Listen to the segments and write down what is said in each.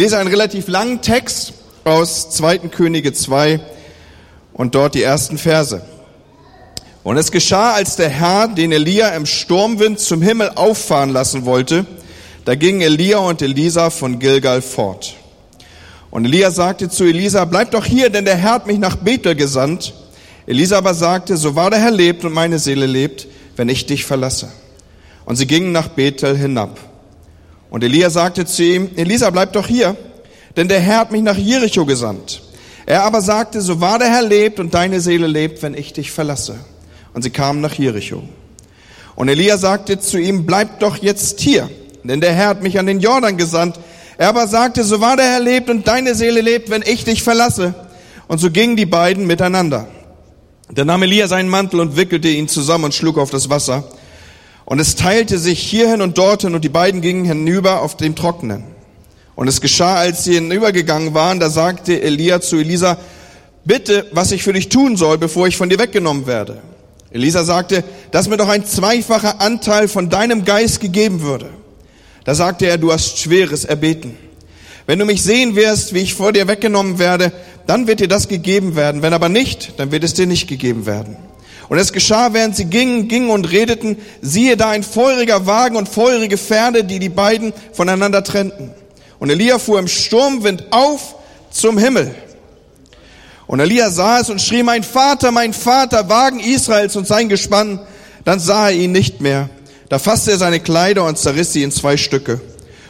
lese einen relativ langen Text aus 2. Könige 2 und dort die ersten Verse. Und es geschah, als der Herr den Elia im Sturmwind zum Himmel auffahren lassen wollte, da gingen Elia und Elisa von Gilgal fort. Und Elia sagte zu Elisa, bleib doch hier, denn der Herr hat mich nach Bethel gesandt. Elisa aber sagte, so wahr der Herr lebt und meine Seele lebt, wenn ich dich verlasse. Und sie gingen nach Bethel hinab. Und Elia sagte zu ihm, Elisa, bleib doch hier, denn der Herr hat mich nach Jericho gesandt. Er aber sagte, so wahr der Herr lebt und deine Seele lebt, wenn ich dich verlasse. Und sie kamen nach Jericho. Und Elia sagte zu ihm, bleib doch jetzt hier, denn der Herr hat mich an den Jordan gesandt. Er aber sagte, so wahr der Herr lebt und deine Seele lebt, wenn ich dich verlasse. Und so gingen die beiden miteinander. Da nahm Elia seinen Mantel und wickelte ihn zusammen und schlug auf das Wasser. Und es teilte sich hierhin und dorthin und die beiden gingen hinüber auf dem Trockenen. Und es geschah, als sie hinübergegangen waren, da sagte Elia zu Elisa, bitte, was ich für dich tun soll, bevor ich von dir weggenommen werde. Elisa sagte, dass mir doch ein zweifacher Anteil von deinem Geist gegeben würde. Da sagte er, du hast schweres erbeten. Wenn du mich sehen wirst, wie ich vor dir weggenommen werde, dann wird dir das gegeben werden. Wenn aber nicht, dann wird es dir nicht gegeben werden. Und es geschah, während sie gingen, gingen und redeten, siehe da ein feuriger Wagen und feurige Pferde, die die beiden voneinander trennten. Und Elia fuhr im Sturmwind auf zum Himmel. Und Elia sah es und schrie, mein Vater, mein Vater, Wagen Israels und sein Gespann. Dann sah er ihn nicht mehr. Da fasste er seine Kleider und zerriss sie in zwei Stücke.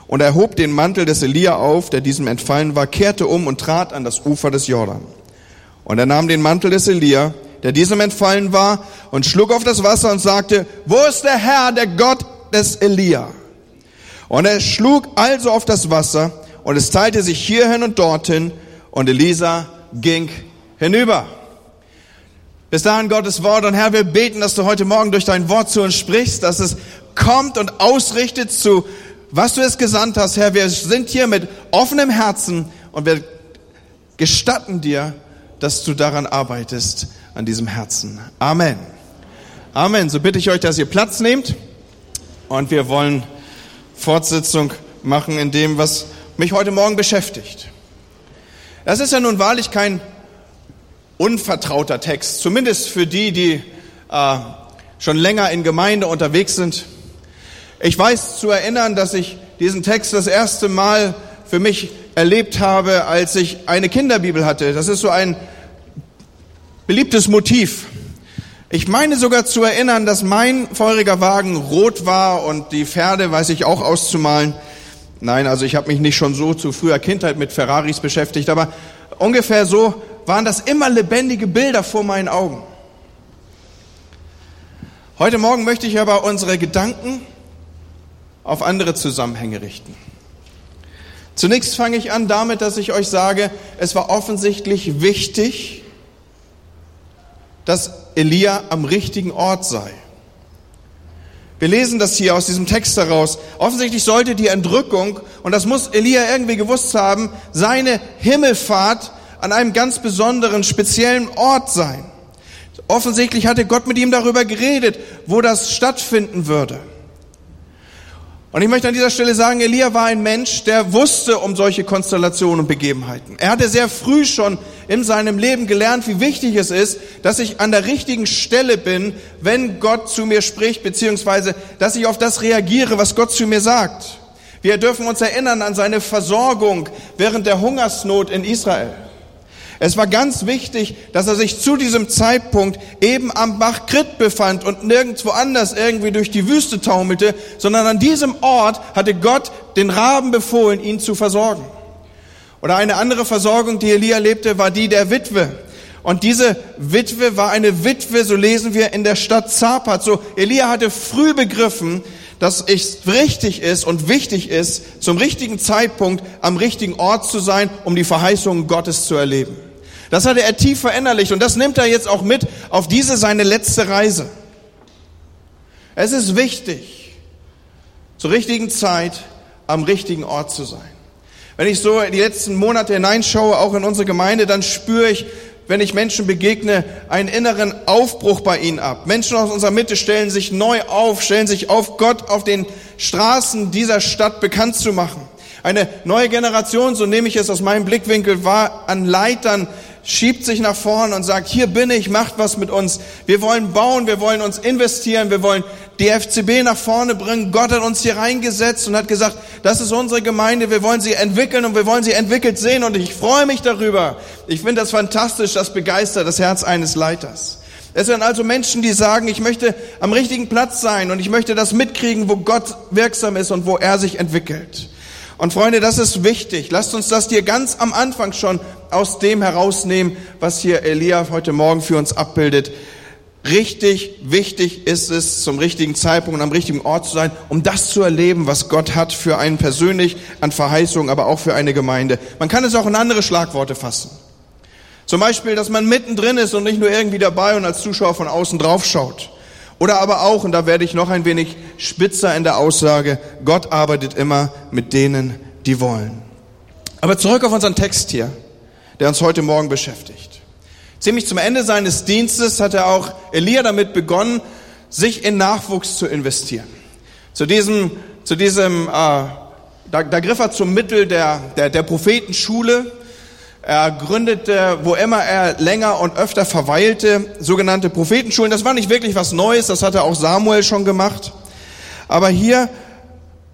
Und er hob den Mantel des Elia auf, der diesem entfallen war, kehrte um und trat an das Ufer des Jordan. Und er nahm den Mantel des Elia, der diesem entfallen war, und schlug auf das Wasser und sagte, wo ist der Herr, der Gott des Elia? Und er schlug also auf das Wasser, und es teilte sich hierhin und dorthin, und Elisa ging hinüber. Bis dahin Gottes Wort und Herr, wir beten, dass du heute Morgen durch dein Wort zu uns sprichst, dass es kommt und ausrichtet zu was du es gesandt hast, Herr. Wir sind hier mit offenem Herzen und wir gestatten dir, dass du daran arbeitest, an diesem Herzen. Amen. Amen. So bitte ich euch, dass ihr Platz nehmt und wir wollen Fortsetzung machen in dem, was mich heute Morgen beschäftigt. Das ist ja nun wahrlich kein unvertrauter Text, zumindest für die, die äh, schon länger in Gemeinde unterwegs sind. Ich weiß zu erinnern, dass ich diesen Text das erste Mal für mich erlebt habe, als ich eine Kinderbibel hatte. Das ist so ein beliebtes Motiv. Ich meine sogar zu erinnern, dass mein feuriger Wagen rot war und die Pferde weiß ich auch auszumalen. Nein, also ich habe mich nicht schon so zu früher Kindheit mit Ferraris beschäftigt, aber ungefähr so waren das immer lebendige Bilder vor meinen Augen. Heute Morgen möchte ich aber unsere Gedanken auf andere Zusammenhänge richten. Zunächst fange ich an damit, dass ich euch sage, es war offensichtlich wichtig, dass Elia am richtigen Ort sei. Wir lesen das hier aus diesem Text heraus. Offensichtlich sollte die Entrückung, und das muss Elia irgendwie gewusst haben, seine Himmelfahrt an einem ganz besonderen, speziellen Ort sein. Offensichtlich hatte Gott mit ihm darüber geredet, wo das stattfinden würde. Und ich möchte an dieser Stelle sagen, Elia war ein Mensch, der wusste um solche Konstellationen und Begebenheiten. Er hatte sehr früh schon in seinem Leben gelernt, wie wichtig es ist, dass ich an der richtigen Stelle bin, wenn Gott zu mir spricht, beziehungsweise, dass ich auf das reagiere, was Gott zu mir sagt. Wir dürfen uns erinnern an seine Versorgung während der Hungersnot in Israel. Es war ganz wichtig, dass er sich zu diesem Zeitpunkt eben am Bach Krit befand und nirgendwo anders irgendwie durch die Wüste taumelte, sondern an diesem Ort hatte Gott den Raben befohlen, ihn zu versorgen. Oder eine andere Versorgung, die Elia lebte, war die der Witwe. Und diese Witwe war eine Witwe, so lesen wir in der Stadt Zapat. So Elia hatte früh begriffen, dass es richtig ist und wichtig ist, zum richtigen Zeitpunkt am richtigen Ort zu sein, um die Verheißungen Gottes zu erleben. Das hatte er tief verinnerlicht und das nimmt er jetzt auch mit auf diese seine letzte Reise. Es ist wichtig, zur richtigen Zeit am richtigen Ort zu sein. Wenn ich so die letzten Monate hineinschaue, auch in unsere Gemeinde, dann spüre ich, wenn ich Menschen begegne, einen inneren Aufbruch bei ihnen ab. Menschen aus unserer Mitte stellen sich neu auf, stellen sich auf, Gott auf den Straßen dieser Stadt bekannt zu machen. Eine neue Generation, so nehme ich es aus meinem Blickwinkel wahr, an Leitern schiebt sich nach vorn und sagt, hier bin ich, macht was mit uns. Wir wollen bauen, wir wollen uns investieren, wir wollen die FCB nach vorne bringen. Gott hat uns hier reingesetzt und hat gesagt, das ist unsere Gemeinde, wir wollen sie entwickeln und wir wollen sie entwickelt sehen und ich freue mich darüber. Ich finde das fantastisch, das begeistert das Herz eines Leiters. Es sind also Menschen, die sagen, ich möchte am richtigen Platz sein und ich möchte das mitkriegen, wo Gott wirksam ist und wo er sich entwickelt. Und Freunde, das ist wichtig. Lasst uns das dir ganz am Anfang schon aus dem herausnehmen, was hier Elia heute Morgen für uns abbildet. Richtig wichtig ist es, zum richtigen Zeitpunkt und am richtigen Ort zu sein, um das zu erleben, was Gott hat für einen persönlich an Verheißung, aber auch für eine Gemeinde. Man kann es auch in andere Schlagworte fassen. Zum Beispiel, dass man mittendrin ist und nicht nur irgendwie dabei und als Zuschauer von außen drauf schaut. Oder aber auch, und da werde ich noch ein wenig spitzer in der Aussage, Gott arbeitet immer mit denen, die wollen. Aber zurück auf unseren Text hier, der uns heute Morgen beschäftigt. Ziemlich zum Ende seines Dienstes hat er auch Elia damit begonnen, sich in Nachwuchs zu investieren. Zu diesem, zu diesem, äh, da, da griff er zum Mittel der, der, der Prophetenschule, er gründete, wo immer er länger und öfter verweilte, sogenannte Prophetenschulen. Das war nicht wirklich was Neues, das hatte auch Samuel schon gemacht. Aber hier,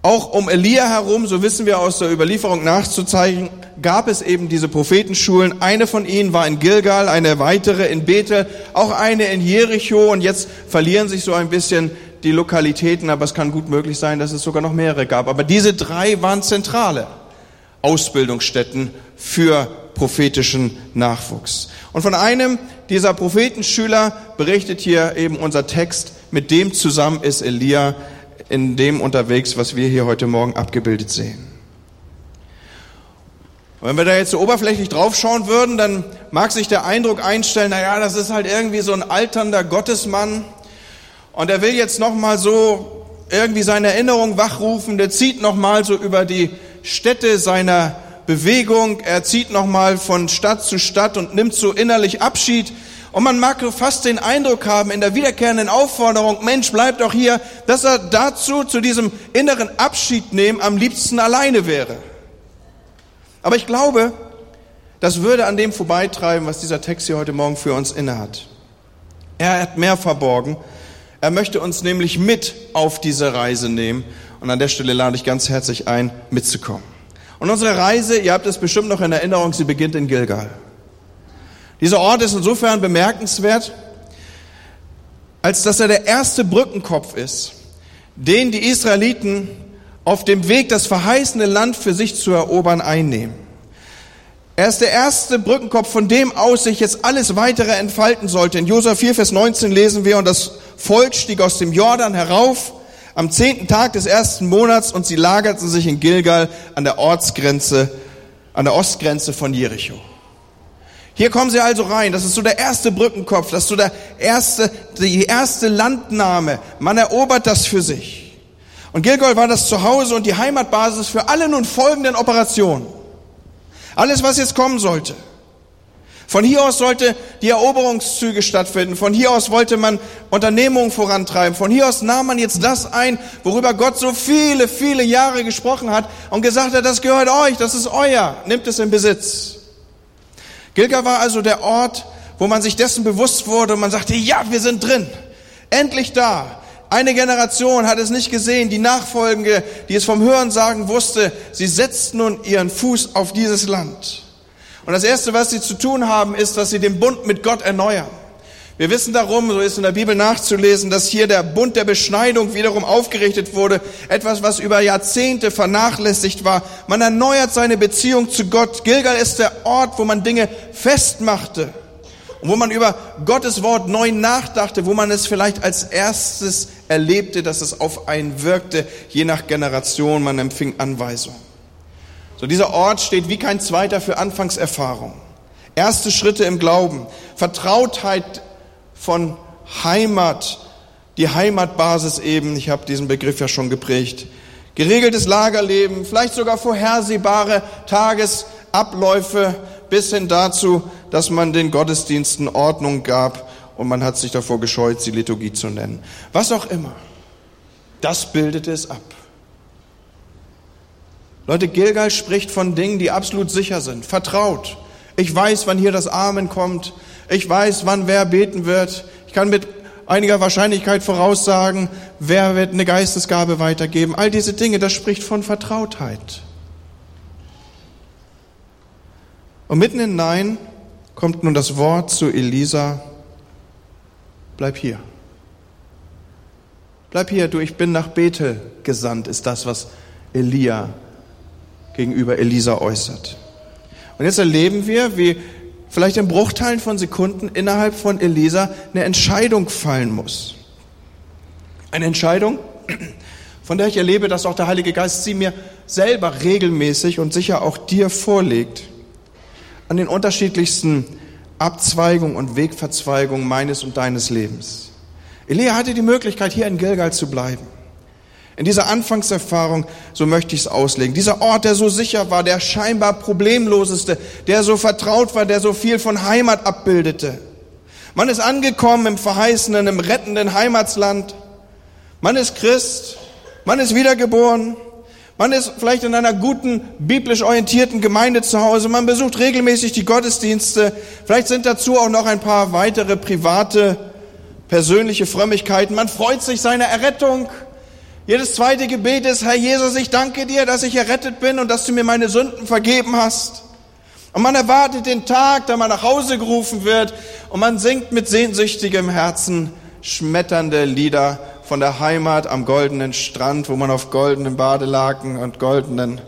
auch um Elia herum, so wissen wir aus der Überlieferung nachzuzeigen, gab es eben diese Prophetenschulen. Eine von ihnen war in Gilgal, eine weitere in Bethel, auch eine in Jericho. Und jetzt verlieren sich so ein bisschen die Lokalitäten, aber es kann gut möglich sein, dass es sogar noch mehrere gab. Aber diese drei waren zentrale Ausbildungsstätten für prophetischen Nachwuchs. Und von einem dieser Prophetenschüler berichtet hier eben unser Text, mit dem zusammen ist Elia in dem unterwegs, was wir hier heute Morgen abgebildet sehen. Und wenn wir da jetzt so oberflächlich draufschauen würden, dann mag sich der Eindruck einstellen, na ja, das ist halt irgendwie so ein alternder Gottesmann und er will jetzt noch mal so irgendwie seine Erinnerung wachrufen, der zieht noch mal so über die Städte seiner Bewegung, er zieht nochmal von Stadt zu Stadt und nimmt so innerlich Abschied. Und man mag fast den Eindruck haben in der wiederkehrenden Aufforderung, Mensch, bleib doch hier, dass er dazu, zu diesem inneren Abschied nehmen, am liebsten alleine wäre. Aber ich glaube, das würde an dem vorbeitreiben, was dieser Text hier heute Morgen für uns innehat. Er hat mehr verborgen. Er möchte uns nämlich mit auf diese Reise nehmen. Und an der Stelle lade ich ganz herzlich ein, mitzukommen. Und unsere Reise, ihr habt es bestimmt noch in Erinnerung, sie beginnt in Gilgal. Dieser Ort ist insofern bemerkenswert, als dass er der erste Brückenkopf ist, den die Israeliten auf dem Weg, das verheißene Land für sich zu erobern, einnehmen. Er ist der erste Brückenkopf, von dem aus sich jetzt alles weitere entfalten sollte. In Josua 4, Vers 19 lesen wir, und das Volk stieg aus dem Jordan herauf am zehnten Tag des ersten Monats und sie lagerten sich in Gilgal an der Ortsgrenze, an der Ostgrenze von Jericho. Hier kommen sie also rein. Das ist so der erste Brückenkopf. Das ist so der erste, die erste Landnahme. Man erobert das für sich. Und Gilgal war das Zuhause und die Heimatbasis für alle nun folgenden Operationen. Alles, was jetzt kommen sollte. Von hier aus sollte die Eroberungszüge stattfinden. Von hier aus wollte man Unternehmungen vorantreiben. Von hier aus nahm man jetzt das ein, worüber Gott so viele, viele Jahre gesprochen hat und gesagt hat, das gehört euch, das ist euer, nimmt es in Besitz. Gilgal war also der Ort, wo man sich dessen bewusst wurde und man sagte, ja, wir sind drin. Endlich da. Eine Generation hat es nicht gesehen, die Nachfolgende, die es vom Hören sagen wusste, sie setzt nun ihren Fuß auf dieses Land. Und das Erste, was sie zu tun haben, ist, dass sie den Bund mit Gott erneuern. Wir wissen darum, so ist in der Bibel nachzulesen, dass hier der Bund der Beschneidung wiederum aufgerichtet wurde. Etwas, was über Jahrzehnte vernachlässigt war. Man erneuert seine Beziehung zu Gott. Gilgal ist der Ort, wo man Dinge festmachte. Und wo man über Gottes Wort neu nachdachte, wo man es vielleicht als erstes erlebte, dass es auf einen wirkte, je nach Generation, man empfing Anweisungen. So dieser Ort steht wie kein zweiter für Anfangserfahrung. Erste Schritte im Glauben, Vertrautheit von Heimat, die Heimatbasis eben, ich habe diesen Begriff ja schon geprägt. Geregeltes Lagerleben, vielleicht sogar vorhersehbare Tagesabläufe bis hin dazu, dass man den Gottesdiensten Ordnung gab und man hat sich davor gescheut, sie Liturgie zu nennen. Was auch immer. Das bildet es ab. Leute, Gilgal spricht von Dingen, die absolut sicher sind, vertraut. Ich weiß, wann hier das Amen kommt. Ich weiß, wann wer beten wird. Ich kann mit einiger Wahrscheinlichkeit voraussagen, wer wird eine Geistesgabe weitergeben. All diese Dinge, das spricht von Vertrautheit. Und mitten hinein kommt nun das Wort zu Elisa, bleib hier. Bleib hier, du, ich bin nach Bethel gesandt, ist das, was Elia gegenüber Elisa äußert. Und jetzt erleben wir, wie vielleicht in Bruchteilen von Sekunden innerhalb von Elisa eine Entscheidung fallen muss. Eine Entscheidung, von der ich erlebe, dass auch der Heilige Geist sie mir selber regelmäßig und sicher auch dir vorlegt. An den unterschiedlichsten Abzweigungen und Wegverzweigungen meines und deines Lebens. Elia hatte die Möglichkeit, hier in Gilgal zu bleiben. In dieser Anfangserfahrung, so möchte ich es auslegen. Dieser Ort, der so sicher war, der scheinbar problemloseste, der so vertraut war, der so viel von Heimat abbildete. Man ist angekommen im verheißenen, im rettenden Heimatsland. Man ist Christ. Man ist wiedergeboren. Man ist vielleicht in einer guten, biblisch orientierten Gemeinde zu Hause. Man besucht regelmäßig die Gottesdienste. Vielleicht sind dazu auch noch ein paar weitere private, persönliche Frömmigkeiten. Man freut sich seiner Errettung. Jedes zweite Gebet ist, Herr Jesus, ich danke dir, dass ich errettet bin und dass du mir meine Sünden vergeben hast. Und man erwartet den Tag, da man nach Hause gerufen wird und man singt mit sehnsüchtigem Herzen schmetternde Lieder von der Heimat am goldenen Strand, wo man auf goldenen Badelaken und goldenen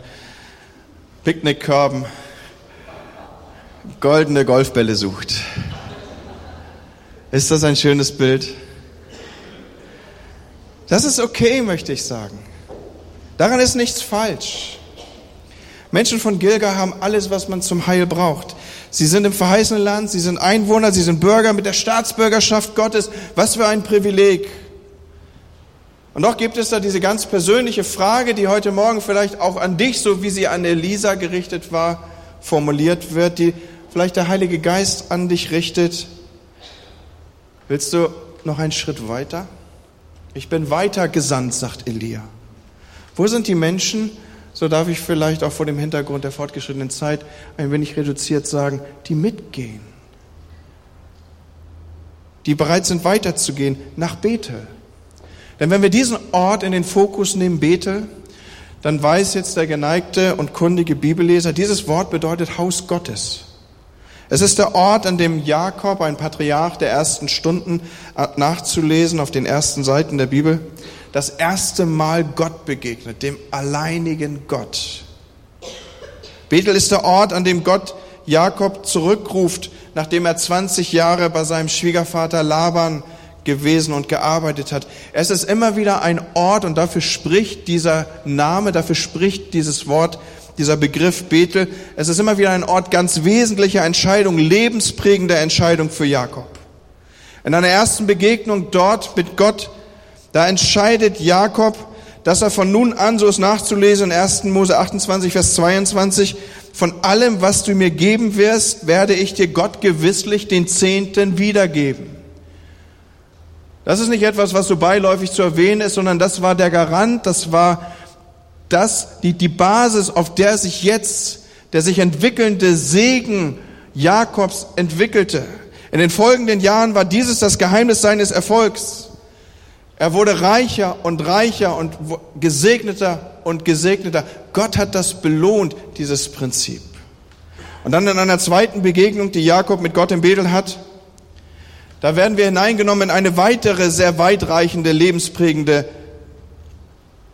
Picknickkörben goldene Golfbälle sucht. Ist das ein schönes Bild? Das ist okay, möchte ich sagen. Daran ist nichts falsch. Menschen von Gilgal haben alles, was man zum Heil braucht. Sie sind im verheißenen Land, sie sind Einwohner, sie sind Bürger mit der Staatsbürgerschaft Gottes. Was für ein Privileg. Und doch gibt es da diese ganz persönliche Frage, die heute Morgen vielleicht auch an dich, so wie sie an Elisa gerichtet war, formuliert wird, die vielleicht der Heilige Geist an dich richtet. Willst du noch einen Schritt weiter? Ich bin weitergesandt, sagt Elia. Wo sind die Menschen, so darf ich vielleicht auch vor dem Hintergrund der fortgeschrittenen Zeit ein wenig reduziert sagen, die mitgehen, die bereit sind weiterzugehen nach Bethel. Denn wenn wir diesen Ort in den Fokus nehmen, Bethel, dann weiß jetzt der geneigte und kundige Bibelleser, dieses Wort bedeutet Haus Gottes. Es ist der Ort, an dem Jakob, ein Patriarch der ersten Stunden, äh, nachzulesen auf den ersten Seiten der Bibel, das erste Mal Gott begegnet, dem alleinigen Gott. Bethel ist der Ort, an dem Gott Jakob zurückruft, nachdem er 20 Jahre bei seinem Schwiegervater Laban gewesen und gearbeitet hat. Es ist immer wieder ein Ort und dafür spricht dieser Name, dafür spricht dieses Wort dieser Begriff Bethel. Es ist immer wieder ein Ort ganz wesentlicher Entscheidung, lebensprägender Entscheidung für Jakob. In einer ersten Begegnung dort mit Gott, da entscheidet Jakob, dass er von nun an, so ist nachzulesen in 1. Mose 28, Vers 22, von allem, was du mir geben wirst, werde ich dir Gott gewisslich den Zehnten wiedergeben. Das ist nicht etwas, was so beiläufig zu erwähnen ist, sondern das war der Garant, das war das die, die Basis, auf der sich jetzt der sich entwickelnde Segen Jakobs entwickelte. In den folgenden Jahren war dieses das Geheimnis seines Erfolgs. Er wurde reicher und reicher und gesegneter und gesegneter. Gott hat das belohnt, dieses Prinzip. Und dann in einer zweiten Begegnung, die Jakob mit Gott im Bethel hat, da werden wir hineingenommen in eine weitere, sehr weitreichende, lebensprägende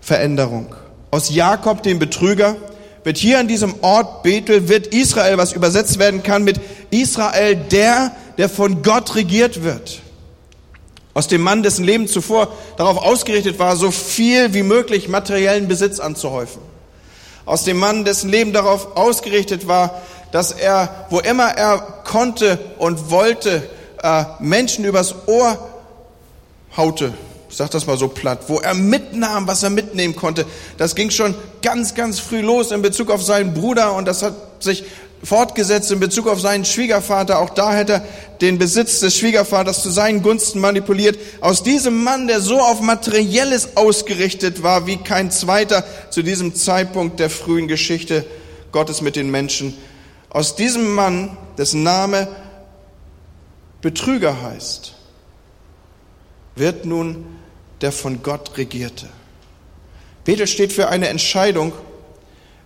Veränderung aus Jakob, dem Betrüger, wird hier an diesem Ort Bethel, wird Israel, was übersetzt werden kann mit Israel, der, der von Gott regiert wird. Aus dem Mann, dessen Leben zuvor darauf ausgerichtet war, so viel wie möglich materiellen Besitz anzuhäufen. Aus dem Mann, dessen Leben darauf ausgerichtet war, dass er, wo immer er konnte und wollte, äh, Menschen übers Ohr haute, ich sage das mal so platt, wo er mitnahm, was er mitnehmen konnte. Das ging schon ganz, ganz früh los in Bezug auf seinen Bruder und das hat sich fortgesetzt in Bezug auf seinen Schwiegervater. Auch da hätte er den Besitz des Schwiegervaters zu seinen Gunsten manipuliert. Aus diesem Mann, der so auf Materielles ausgerichtet war wie kein zweiter zu diesem Zeitpunkt der frühen Geschichte Gottes mit den Menschen, aus diesem Mann, dessen Name Betrüger heißt, wird nun der von Gott regierte. Bethel steht für eine Entscheidung,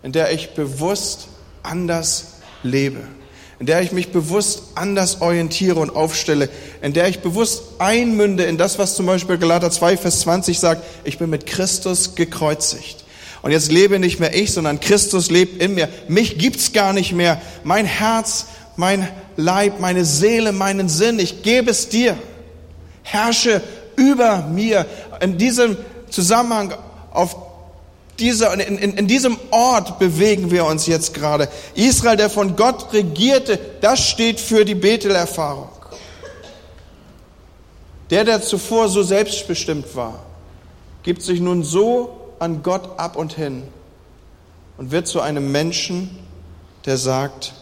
in der ich bewusst anders lebe, in der ich mich bewusst anders orientiere und aufstelle, in der ich bewusst einmünde in das, was zum Beispiel Galater 2, Vers 20 sagt, ich bin mit Christus gekreuzigt. Und jetzt lebe nicht mehr ich, sondern Christus lebt in mir. Mich gibt's gar nicht mehr. Mein Herz, mein Leib, meine Seele, meinen Sinn, ich gebe es dir. Herrsche über mir. In diesem Zusammenhang auf dieser, in, in, in diesem Ort bewegen wir uns jetzt gerade. Israel, der von Gott regierte, das steht für die Bethel-Erfahrung. Der, der zuvor so selbstbestimmt war, gibt sich nun so an Gott ab und hin und wird zu einem Menschen, der sagt,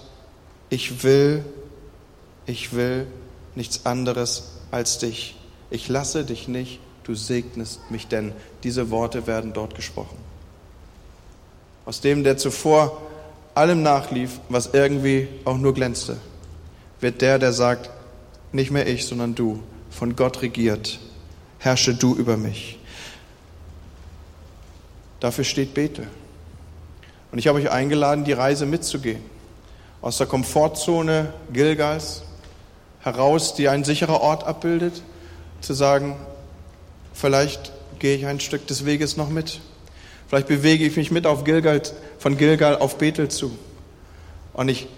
ich will, ich will nichts anderes als dich. Ich lasse dich nicht, du segnest mich denn. Diese Worte werden dort gesprochen aus dem, der zuvor allem nachlief, was irgendwie auch nur glänzte, wird der, der sagt, nicht mehr ich, sondern du, von Gott regiert, herrsche du über mich. Dafür steht Bete. Und ich habe euch eingeladen, die Reise mitzugehen. Aus der Komfortzone Gilgals heraus, die ein sicherer Ort abbildet, zu sagen, vielleicht gehe ich ein Stück des Weges noch mit. Vielleicht bewege ich mich mit auf Gilgal, von Gilgal auf Bethel zu. Und ich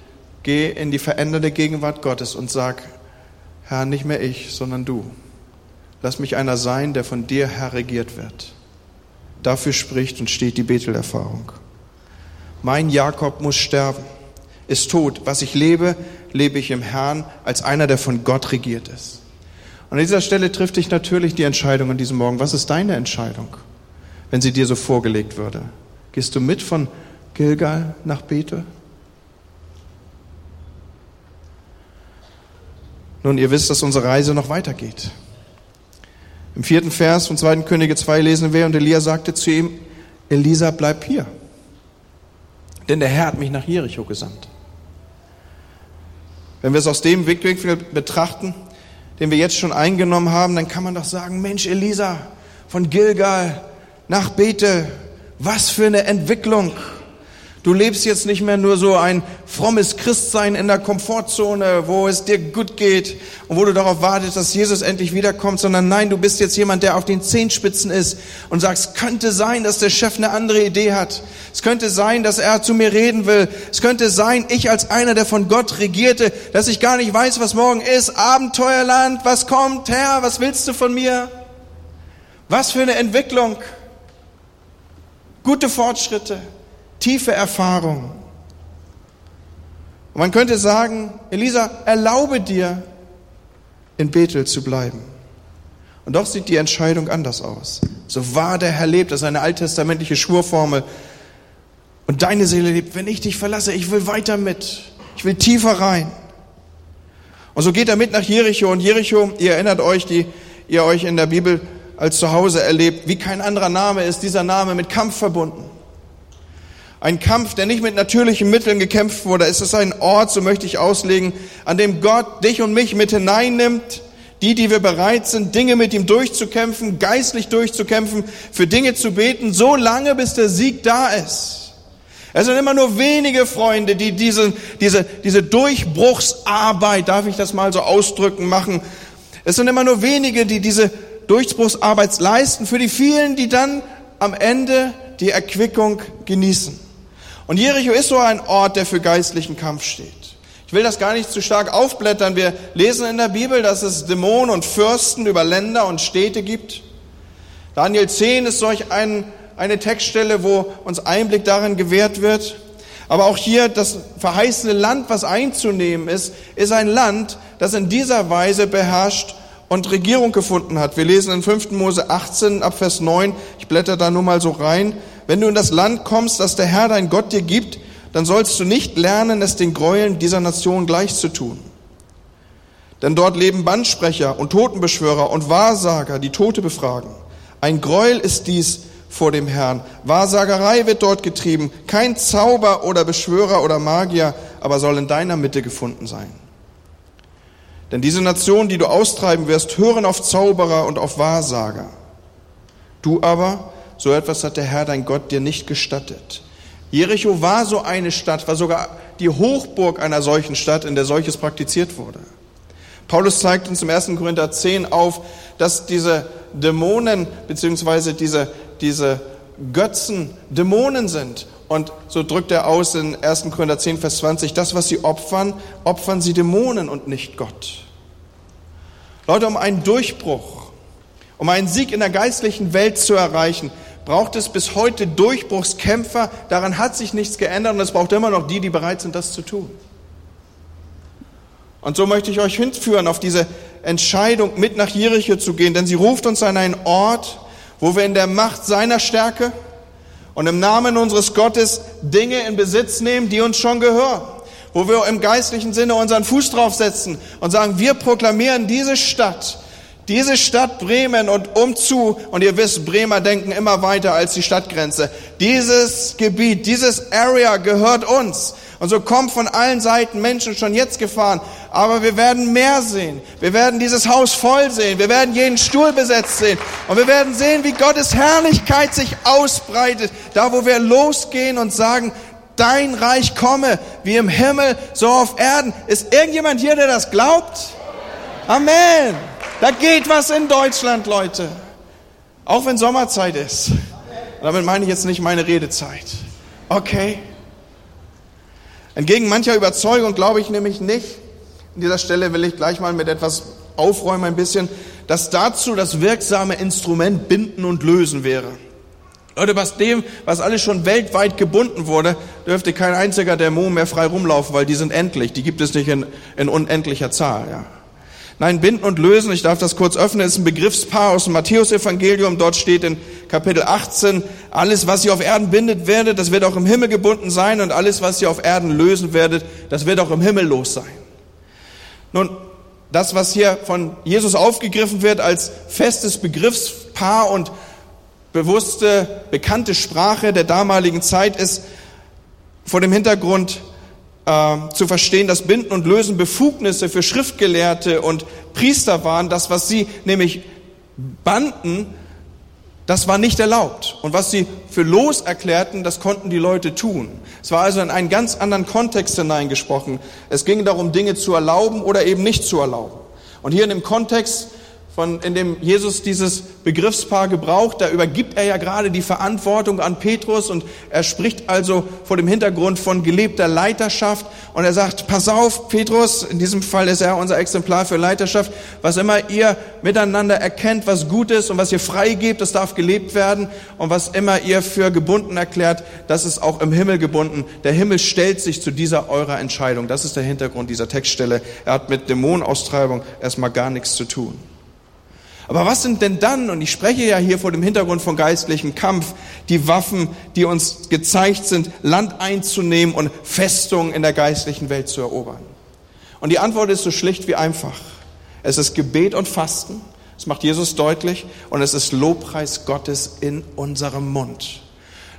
gehe in die veränderte Gegenwart Gottes und sage, Herr, nicht mehr ich, sondern du. Lass mich einer sein, der von dir Herr regiert wird. Dafür spricht und steht die Bethel-Erfahrung. Mein Jakob muss sterben, ist tot. Was ich lebe, lebe ich im Herrn als einer, der von Gott regiert ist. Und an dieser Stelle trifft dich natürlich die Entscheidung an diesem Morgen. Was ist deine Entscheidung? wenn sie dir so vorgelegt würde? Gehst du mit von Gilgal nach Bethel? Nun, ihr wisst, dass unsere Reise noch weitergeht. Im vierten Vers von 2. Könige 2 lesen wir, und Elia sagte zu ihm, Elisa, bleib hier, denn der Herr hat mich nach Jericho gesandt. Wenn wir es aus dem Blickwinkel betrachten, den wir jetzt schon eingenommen haben, dann kann man doch sagen, Mensch, Elisa von Gilgal, nach Bethel. Was für eine Entwicklung. Du lebst jetzt nicht mehr nur so ein frommes Christsein in der Komfortzone, wo es dir gut geht und wo du darauf wartest, dass Jesus endlich wiederkommt, sondern nein, du bist jetzt jemand, der auf den Zehenspitzen ist und sagst, könnte sein, dass der Chef eine andere Idee hat. Es könnte sein, dass er zu mir reden will. Es könnte sein, ich als einer, der von Gott regierte, dass ich gar nicht weiß, was morgen ist. Abenteuerland, was kommt? Herr, was willst du von mir? Was für eine Entwicklung gute Fortschritte, tiefe Erfahrung. Und man könnte sagen, Elisa, erlaube dir, in Bethel zu bleiben. Und doch sieht die Entscheidung anders aus. So wahr der Herr lebt, das ist eine alttestamentliche Schwurformel. Und deine Seele lebt, wenn ich dich verlasse, ich will weiter mit. Ich will tiefer rein. Und so geht er mit nach Jericho. Und Jericho, ihr erinnert euch, die ihr euch in der Bibel als zu Hause erlebt. Wie kein anderer Name ist dieser Name mit Kampf verbunden. Ein Kampf, der nicht mit natürlichen Mitteln gekämpft wurde. Es ist ein Ort, so möchte ich auslegen, an dem Gott dich und mich mit hineinnimmt. Die, die wir bereit sind, Dinge mit ihm durchzukämpfen, geistlich durchzukämpfen, für Dinge zu beten, so lange, bis der Sieg da ist. Es sind immer nur wenige Freunde, die diese, diese, diese Durchbruchsarbeit, darf ich das mal so ausdrücken, machen. Es sind immer nur wenige, die diese Durchbruchsarbeit leisten für die vielen, die dann am Ende die Erquickung genießen. Und Jericho ist so ein Ort, der für geistlichen Kampf steht. Ich will das gar nicht zu stark aufblättern. Wir lesen in der Bibel, dass es Dämonen und Fürsten über Länder und Städte gibt. Daniel 10 ist solch ein, eine Textstelle, wo uns Einblick darin gewährt wird. Aber auch hier das verheißene Land, was einzunehmen ist, ist ein Land, das in dieser Weise beherrscht und Regierung gefunden hat. Wir lesen in 5. Mose 18 ab Vers 9, ich blätter da nur mal so rein, wenn du in das Land kommst, das der Herr dein Gott dir gibt, dann sollst du nicht lernen, es den Gräueln dieser Nation gleich zu tun. Denn dort leben Bandsprecher und Totenbeschwörer und Wahrsager, die Tote befragen. Ein Gräuel ist dies vor dem Herrn. Wahrsagerei wird dort getrieben. Kein Zauber oder Beschwörer oder Magier, aber soll in deiner Mitte gefunden sein. Denn diese Nation, die du austreiben wirst, hören auf Zauberer und auf Wahrsager. Du aber, so etwas hat der Herr dein Gott dir nicht gestattet. Jericho war so eine Stadt, war sogar die Hochburg einer solchen Stadt, in der solches praktiziert wurde. Paulus zeigt uns im 1. Korinther 10 auf, dass diese Dämonen beziehungsweise diese, diese Götzen Dämonen sind. Und so drückt er aus in 1. Korinther 10, Vers 20, das, was sie opfern, opfern sie Dämonen und nicht Gott. Leute, um einen Durchbruch, um einen Sieg in der geistlichen Welt zu erreichen, braucht es bis heute Durchbruchskämpfer. Daran hat sich nichts geändert und es braucht immer noch die, die bereit sind, das zu tun. Und so möchte ich euch hinführen, auf diese Entscheidung mit nach Jericho zu gehen, denn sie ruft uns an einen Ort, wo wir in der Macht seiner Stärke und im Namen unseres Gottes Dinge in Besitz nehmen, die uns schon gehören. Wo wir im geistlichen Sinne unseren Fuß draufsetzen und sagen, wir proklamieren diese Stadt diese Stadt Bremen und umzu, und ihr wisst, Bremer denken immer weiter als die Stadtgrenze. Dieses Gebiet, dieses Area gehört uns. Und so kommen von allen Seiten Menschen schon jetzt gefahren. Aber wir werden mehr sehen. Wir werden dieses Haus voll sehen. Wir werden jeden Stuhl besetzt sehen. Und wir werden sehen, wie Gottes Herrlichkeit sich ausbreitet. Da, wo wir losgehen und sagen, dein Reich komme, wie im Himmel, so auf Erden. Ist irgendjemand hier, der das glaubt? Amen. Da geht was in Deutschland, Leute. Auch wenn Sommerzeit ist. Damit meine ich jetzt nicht meine Redezeit. Okay? Entgegen mancher Überzeugung glaube ich nämlich nicht, an dieser Stelle will ich gleich mal mit etwas aufräumen ein bisschen, dass dazu das wirksame Instrument binden und lösen wäre. Leute, was dem, was alles schon weltweit gebunden wurde, dürfte kein einziger Dämon mehr frei rumlaufen, weil die sind endlich. Die gibt es nicht in, in unendlicher Zahl. Ja. Nein, binden und lösen, ich darf das kurz öffnen, ist ein Begriffspaar aus dem Matthäusevangelium. Dort steht in Kapitel 18, alles, was ihr auf Erden bindet werdet, das wird auch im Himmel gebunden sein und alles, was ihr auf Erden lösen werdet, das wird auch im Himmel los sein. Nun, das, was hier von Jesus aufgegriffen wird als festes Begriffspaar und bewusste, bekannte Sprache der damaligen Zeit ist vor dem Hintergrund äh, zu verstehen, dass Binden und Lösen Befugnisse für Schriftgelehrte und Priester waren. Das, was sie nämlich banden, das war nicht erlaubt. Und was sie für los erklärten, das konnten die Leute tun. Es war also in einen ganz anderen Kontext hineingesprochen. Es ging darum, Dinge zu erlauben oder eben nicht zu erlauben. Und hier in dem Kontext von, in dem Jesus dieses Begriffspaar gebraucht, da übergibt er ja gerade die Verantwortung an Petrus und er spricht also vor dem Hintergrund von gelebter Leiterschaft und er sagt, pass auf, Petrus, in diesem Fall ist er unser Exemplar für Leiterschaft, was immer ihr miteinander erkennt, was gut ist und was ihr freigebt, das darf gelebt werden und was immer ihr für gebunden erklärt, das ist auch im Himmel gebunden. Der Himmel stellt sich zu dieser eurer Entscheidung. Das ist der Hintergrund dieser Textstelle. Er hat mit Dämonenaustreibung erstmal gar nichts zu tun. Aber was sind denn dann, und ich spreche ja hier vor dem Hintergrund von geistlichem Kampf, die Waffen, die uns gezeigt sind, Land einzunehmen und Festungen in der geistlichen Welt zu erobern? Und die Antwort ist so schlicht wie einfach. Es ist Gebet und Fasten, das macht Jesus deutlich, und es ist Lobpreis Gottes in unserem Mund.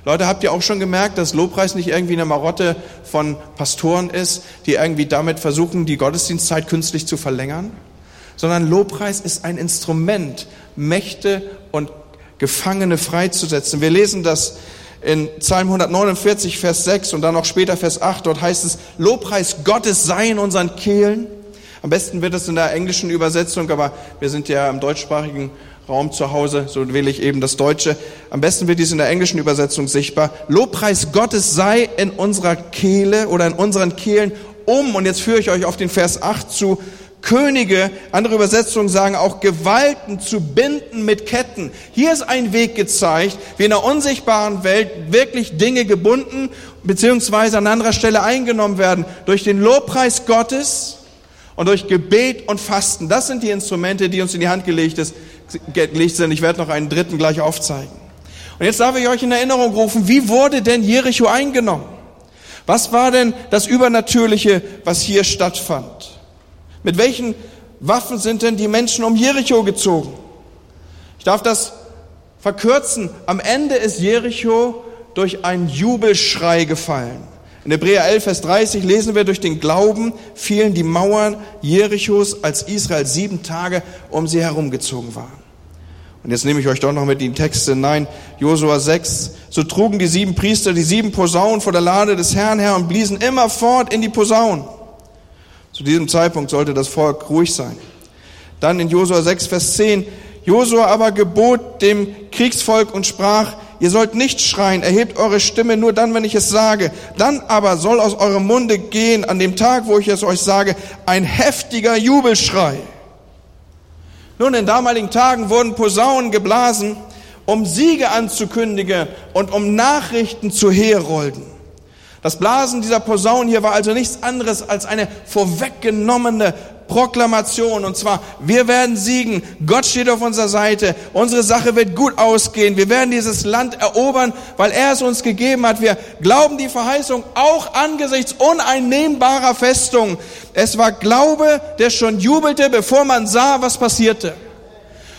Leute, habt ihr auch schon gemerkt, dass Lobpreis nicht irgendwie eine Marotte von Pastoren ist, die irgendwie damit versuchen, die Gottesdienstzeit künstlich zu verlängern? Sondern Lobpreis ist ein Instrument, Mächte und Gefangene freizusetzen. Wir lesen das in Psalm 149, Vers 6 und dann auch später Vers 8. Dort heißt es, Lobpreis Gottes sei in unseren Kehlen. Am besten wird es in der englischen Übersetzung, aber wir sind ja im deutschsprachigen Raum zu Hause, so wähle ich eben das Deutsche. Am besten wird dies in der englischen Übersetzung sichtbar. Lobpreis Gottes sei in unserer Kehle oder in unseren Kehlen, um, und jetzt führe ich euch auf den Vers 8 zu, Könige, andere Übersetzungen sagen auch Gewalten zu binden mit Ketten. Hier ist ein Weg gezeigt, wie in der unsichtbaren Welt wirklich Dinge gebunden beziehungsweise an anderer Stelle eingenommen werden durch den Lobpreis Gottes und durch Gebet und Fasten. Das sind die Instrumente, die uns in die Hand gelegt, ist, gelegt sind. Ich werde noch einen dritten gleich aufzeigen. Und jetzt darf ich euch in Erinnerung rufen, wie wurde denn Jericho eingenommen? Was war denn das Übernatürliche, was hier stattfand? Mit welchen Waffen sind denn die Menschen um Jericho gezogen? Ich darf das verkürzen. Am Ende ist Jericho durch einen Jubelschrei gefallen. In Hebräer 11, Vers 30 lesen wir, durch den Glauben fielen die Mauern Jerichos, als Israel sieben Tage um sie herumgezogen war. Und jetzt nehme ich euch doch noch mit in die Texte hinein. Josua 6. So trugen die sieben Priester die sieben Posaunen vor der Lade des Herrn her und bliesen immerfort in die Posaunen. Zu diesem Zeitpunkt sollte das Volk ruhig sein. Dann in Josua 6, Vers 10. Josua aber gebot dem Kriegsvolk und sprach, ihr sollt nicht schreien, erhebt eure Stimme nur dann, wenn ich es sage. Dann aber soll aus eurem Munde gehen, an dem Tag, wo ich es euch sage, ein heftiger Jubelschrei. Nun, in damaligen Tagen wurden Posaunen geblasen, um Siege anzukündigen und um Nachrichten zu herolden. Das Blasen dieser Posaunen hier war also nichts anderes als eine vorweggenommene Proklamation. Und zwar, wir werden siegen. Gott steht auf unserer Seite. Unsere Sache wird gut ausgehen. Wir werden dieses Land erobern, weil er es uns gegeben hat. Wir glauben die Verheißung auch angesichts uneinnehmbarer Festung. Es war Glaube, der schon jubelte, bevor man sah, was passierte.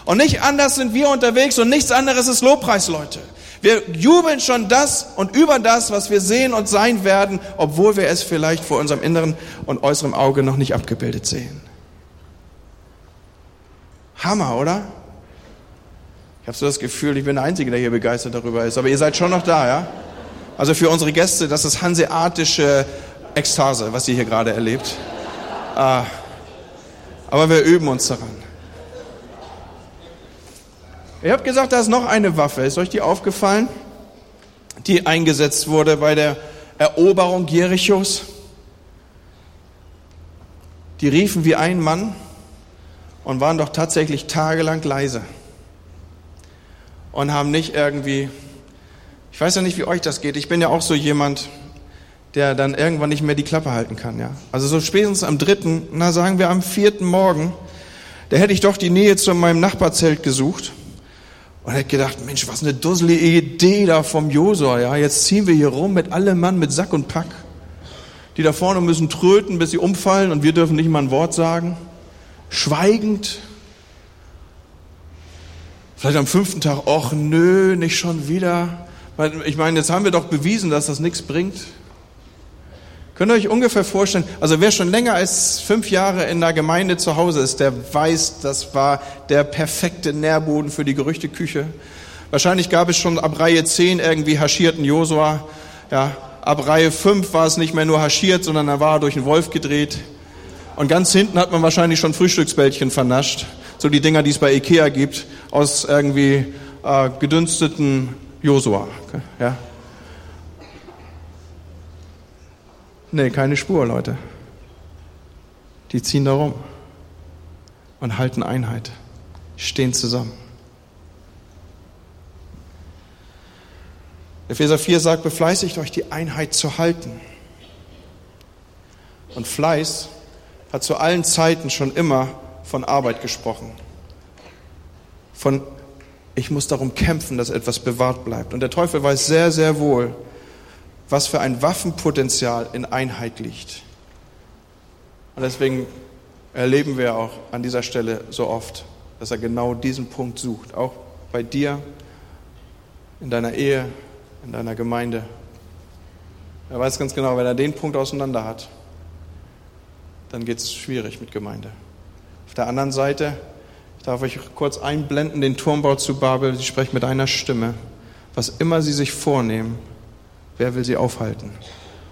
Und nicht anders sind wir unterwegs und nichts anderes ist Lobpreis, Leute. Wir jubeln schon das und über das, was wir sehen und sein werden, obwohl wir es vielleicht vor unserem inneren und äußeren Auge noch nicht abgebildet sehen. Hammer, oder? Ich habe so das Gefühl, ich bin der Einzige, der hier begeistert darüber ist. Aber ihr seid schon noch da, ja? Also für unsere Gäste, das ist hanseatische Ekstase, was ihr hier gerade erlebt. Ah, aber wir üben uns daran. Ich habe gesagt, da ist noch eine Waffe. Ist euch die aufgefallen? Die eingesetzt wurde bei der Eroberung Jerichos. Die riefen wie ein Mann und waren doch tatsächlich tagelang leise. Und haben nicht irgendwie, ich weiß ja nicht, wie euch das geht. Ich bin ja auch so jemand, der dann irgendwann nicht mehr die Klappe halten kann, ja. Also so spätestens am dritten, na sagen wir am vierten Morgen, da hätte ich doch die Nähe zu meinem Nachbarzelt gesucht und hätte gedacht, Mensch, was eine dusselige Idee da vom Josua, ja. Jetzt ziehen wir hier rum mit allem Mann mit Sack und Pack. Die da vorne müssen tröten, bis sie umfallen und wir dürfen nicht mal ein Wort sagen. Schweigend. Vielleicht am fünften Tag, ach nö, nicht schon wieder. Ich meine, jetzt haben wir doch bewiesen, dass das nichts bringt. Könnt ihr euch ungefähr vorstellen, also wer schon länger als fünf Jahre in der Gemeinde zu Hause ist, der weiß, das war der perfekte Nährboden für die Gerüchteküche. Wahrscheinlich gab es schon ab Reihe 10 irgendwie haschierten Josua. Ja, ab Reihe 5 war es nicht mehr nur haschiert, sondern er war durch einen Wolf gedreht. Und ganz hinten hat man wahrscheinlich schon Frühstücksbällchen vernascht. So die Dinger, die es bei Ikea gibt, aus irgendwie äh, gedünsteten Josua. Ja, Nee, keine Spur, Leute. Die ziehen da rum und halten Einheit, stehen zusammen. Epheser 4 sagt, befleißigt euch, die Einheit zu halten. Und Fleiß hat zu allen Zeiten schon immer von Arbeit gesprochen. Von, ich muss darum kämpfen, dass etwas bewahrt bleibt. Und der Teufel weiß sehr, sehr wohl, was für ein Waffenpotenzial in Einheit liegt. Und deswegen erleben wir auch an dieser Stelle so oft, dass er genau diesen Punkt sucht. Auch bei dir, in deiner Ehe, in deiner Gemeinde. Er weiß ganz genau, wenn er den Punkt auseinander hat, dann geht es schwierig mit Gemeinde. Auf der anderen Seite, ich darf euch kurz einblenden, den Turmbau zu Babel, sie sprechen mit einer Stimme. Was immer sie sich vornehmen, Wer will sie aufhalten?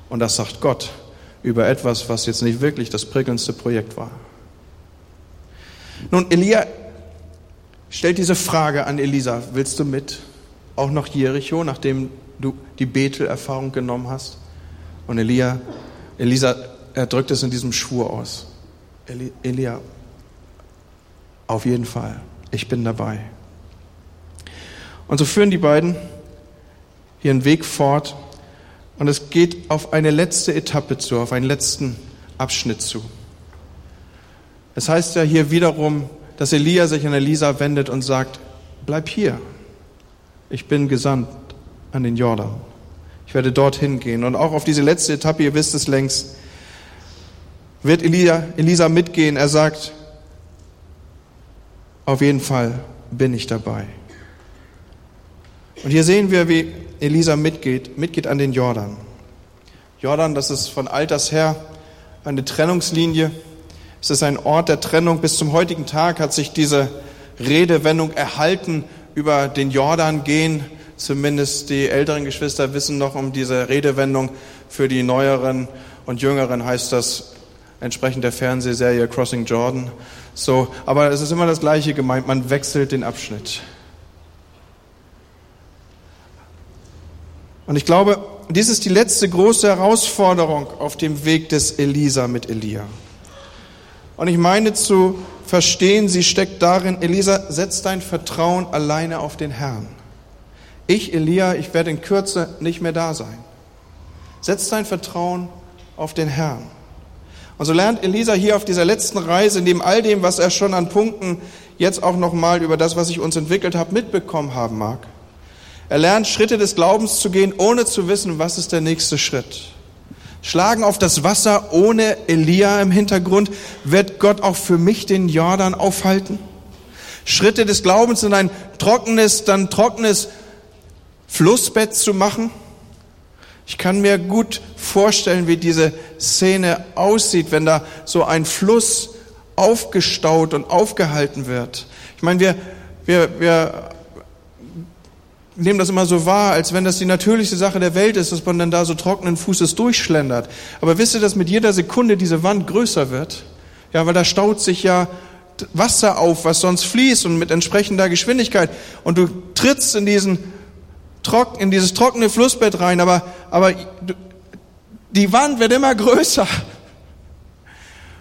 Und das sagt Gott über etwas, was jetzt nicht wirklich das prickelndste Projekt war. Nun, Elia stellt diese Frage an Elisa, willst du mit? Auch nach Jericho, nachdem du die Bethel-Erfahrung genommen hast? Und Elia, Elisa, er drückt es in diesem Schwur aus. Eli, Elia, auf jeden Fall, ich bin dabei. Und so führen die beiden ihren Weg fort und es geht auf eine letzte Etappe zu, auf einen letzten Abschnitt zu. Es heißt ja hier wiederum, dass Elia sich an Elisa wendet und sagt, bleib hier. Ich bin gesandt an den Jordan. Ich werde dorthin gehen. Und auch auf diese letzte Etappe, ihr wisst es längst, wird Elia, Elisa mitgehen. Er sagt, auf jeden Fall bin ich dabei. Und hier sehen wir, wie Elisa mitgeht, mitgeht an den Jordan. Jordan, das ist von alters her eine Trennungslinie. Es ist ein Ort der Trennung. Bis zum heutigen Tag hat sich diese Redewendung erhalten über den Jordan gehen. Zumindest die älteren Geschwister wissen noch um diese Redewendung. Für die neueren und jüngeren heißt das entsprechend der Fernsehserie Crossing Jordan. So, aber es ist immer das Gleiche gemeint. Man wechselt den Abschnitt. Und ich glaube, dies ist die letzte große Herausforderung auf dem Weg des Elisa mit Elia. Und ich meine zu verstehen, sie steckt darin, Elisa, setz dein Vertrauen alleine auf den Herrn. Ich, Elia, ich werde in Kürze nicht mehr da sein. Setz dein Vertrauen auf den Herrn. Und so lernt Elisa hier auf dieser letzten Reise, neben all dem, was er schon an Punkten jetzt auch nochmal über das, was ich uns entwickelt habe, mitbekommen haben mag. Er lernt Schritte des Glaubens zu gehen, ohne zu wissen, was ist der nächste Schritt. Schlagen auf das Wasser ohne Elia im Hintergrund. Wird Gott auch für mich den Jordan aufhalten? Schritte des Glaubens in ein trockenes, dann trockenes Flussbett zu machen? Ich kann mir gut vorstellen, wie diese Szene aussieht, wenn da so ein Fluss aufgestaut und aufgehalten wird. Ich meine, wir, wir, wir nehmen das immer so wahr, als wenn das die natürlichste Sache der Welt ist, dass man dann da so trockenen Fußes durchschlendert. Aber wisst ihr, dass mit jeder Sekunde diese Wand größer wird? Ja, weil da staut sich ja Wasser auf, was sonst fließt und mit entsprechender Geschwindigkeit. Und du trittst in diesen trocken, in dieses trockene Flussbett rein, aber, aber die Wand wird immer größer.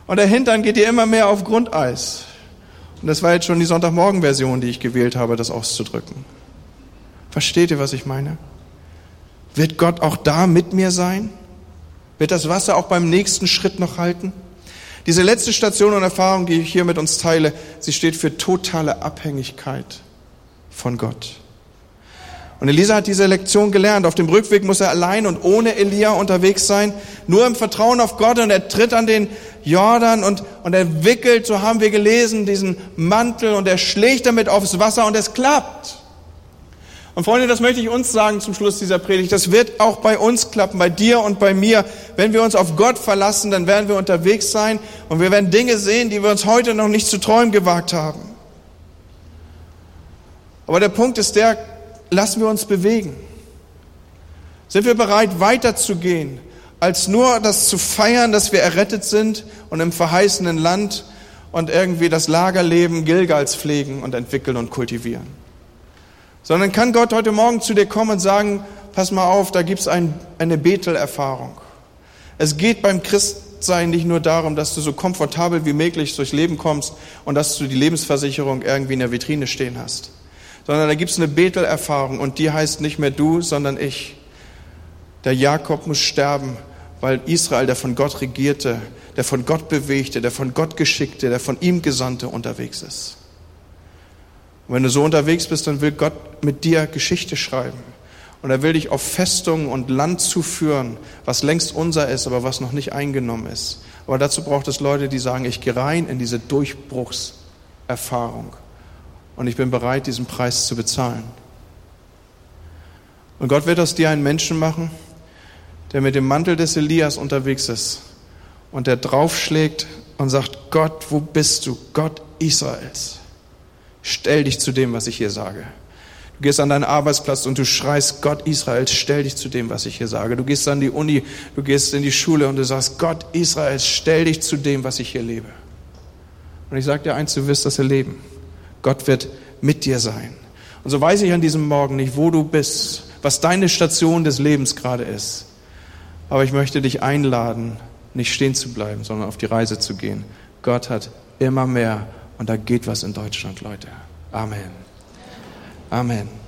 Und der Hintern geht dir immer mehr auf Grundeis. Und das war jetzt schon die Sonntagmorgen-Version, die ich gewählt habe, das auszudrücken. Versteht ihr, was ich meine? Wird Gott auch da mit mir sein? Wird das Wasser auch beim nächsten Schritt noch halten? Diese letzte Station und Erfahrung, die ich hier mit uns teile, sie steht für totale Abhängigkeit von Gott. Und Elisa hat diese Lektion gelernt. Auf dem Rückweg muss er allein und ohne Elia unterwegs sein, nur im Vertrauen auf Gott und er tritt an den Jordan und, und er wickelt, so haben wir gelesen, diesen Mantel und er schlägt damit aufs Wasser und es klappt. Und Freunde, das möchte ich uns sagen zum Schluss dieser Predigt. Das wird auch bei uns klappen, bei dir und bei mir. Wenn wir uns auf Gott verlassen, dann werden wir unterwegs sein und wir werden Dinge sehen, die wir uns heute noch nicht zu träumen gewagt haben. Aber der Punkt ist der, lassen wir uns bewegen? Sind wir bereit, weiterzugehen, als nur das zu feiern, dass wir errettet sind und im verheißenen Land und irgendwie das Lagerleben Gilgals pflegen und entwickeln und kultivieren? Sondern kann Gott heute Morgen zu dir kommen und sagen, pass mal auf, da gibt's ein, eine Betel-Erfahrung. Es geht beim Christsein nicht nur darum, dass du so komfortabel wie möglich durchs Leben kommst und dass du die Lebensversicherung irgendwie in der Vitrine stehen hast sondern da gibt es eine Betel-Erfahrung und die heißt nicht mehr du, sondern ich. Der Jakob muss sterben, weil Israel, der von Gott regierte, der von Gott bewegte, der von Gott geschickte, der von ihm Gesandte unterwegs ist. Und wenn du so unterwegs bist, dann will Gott mit dir Geschichte schreiben. Und er will dich auf Festungen und Land zuführen, was längst unser ist, aber was noch nicht eingenommen ist. Aber dazu braucht es Leute, die sagen, ich gehe rein in diese Durchbruchserfahrung und ich bin bereit, diesen Preis zu bezahlen. Und Gott wird aus dir einen Menschen machen, der mit dem Mantel des Elias unterwegs ist und der draufschlägt und sagt, Gott, wo bist du? Gott Israels. Stell dich zu dem, was ich hier sage. Du gehst an deinen Arbeitsplatz und du schreist, Gott Israels, stell dich zu dem, was ich hier sage. Du gehst an die Uni, du gehst in die Schule und du sagst, Gott Israels, stell dich zu dem, was ich hier lebe. Und ich sage dir eins, du wirst das erleben. Gott wird mit dir sein. Und so weiß ich an diesem Morgen nicht, wo du bist, was deine Station des Lebens gerade ist. Aber ich möchte dich einladen, nicht stehen zu bleiben, sondern auf die Reise zu gehen. Gott hat immer mehr und da geht was in Deutschland, Leute. Amen. Amen.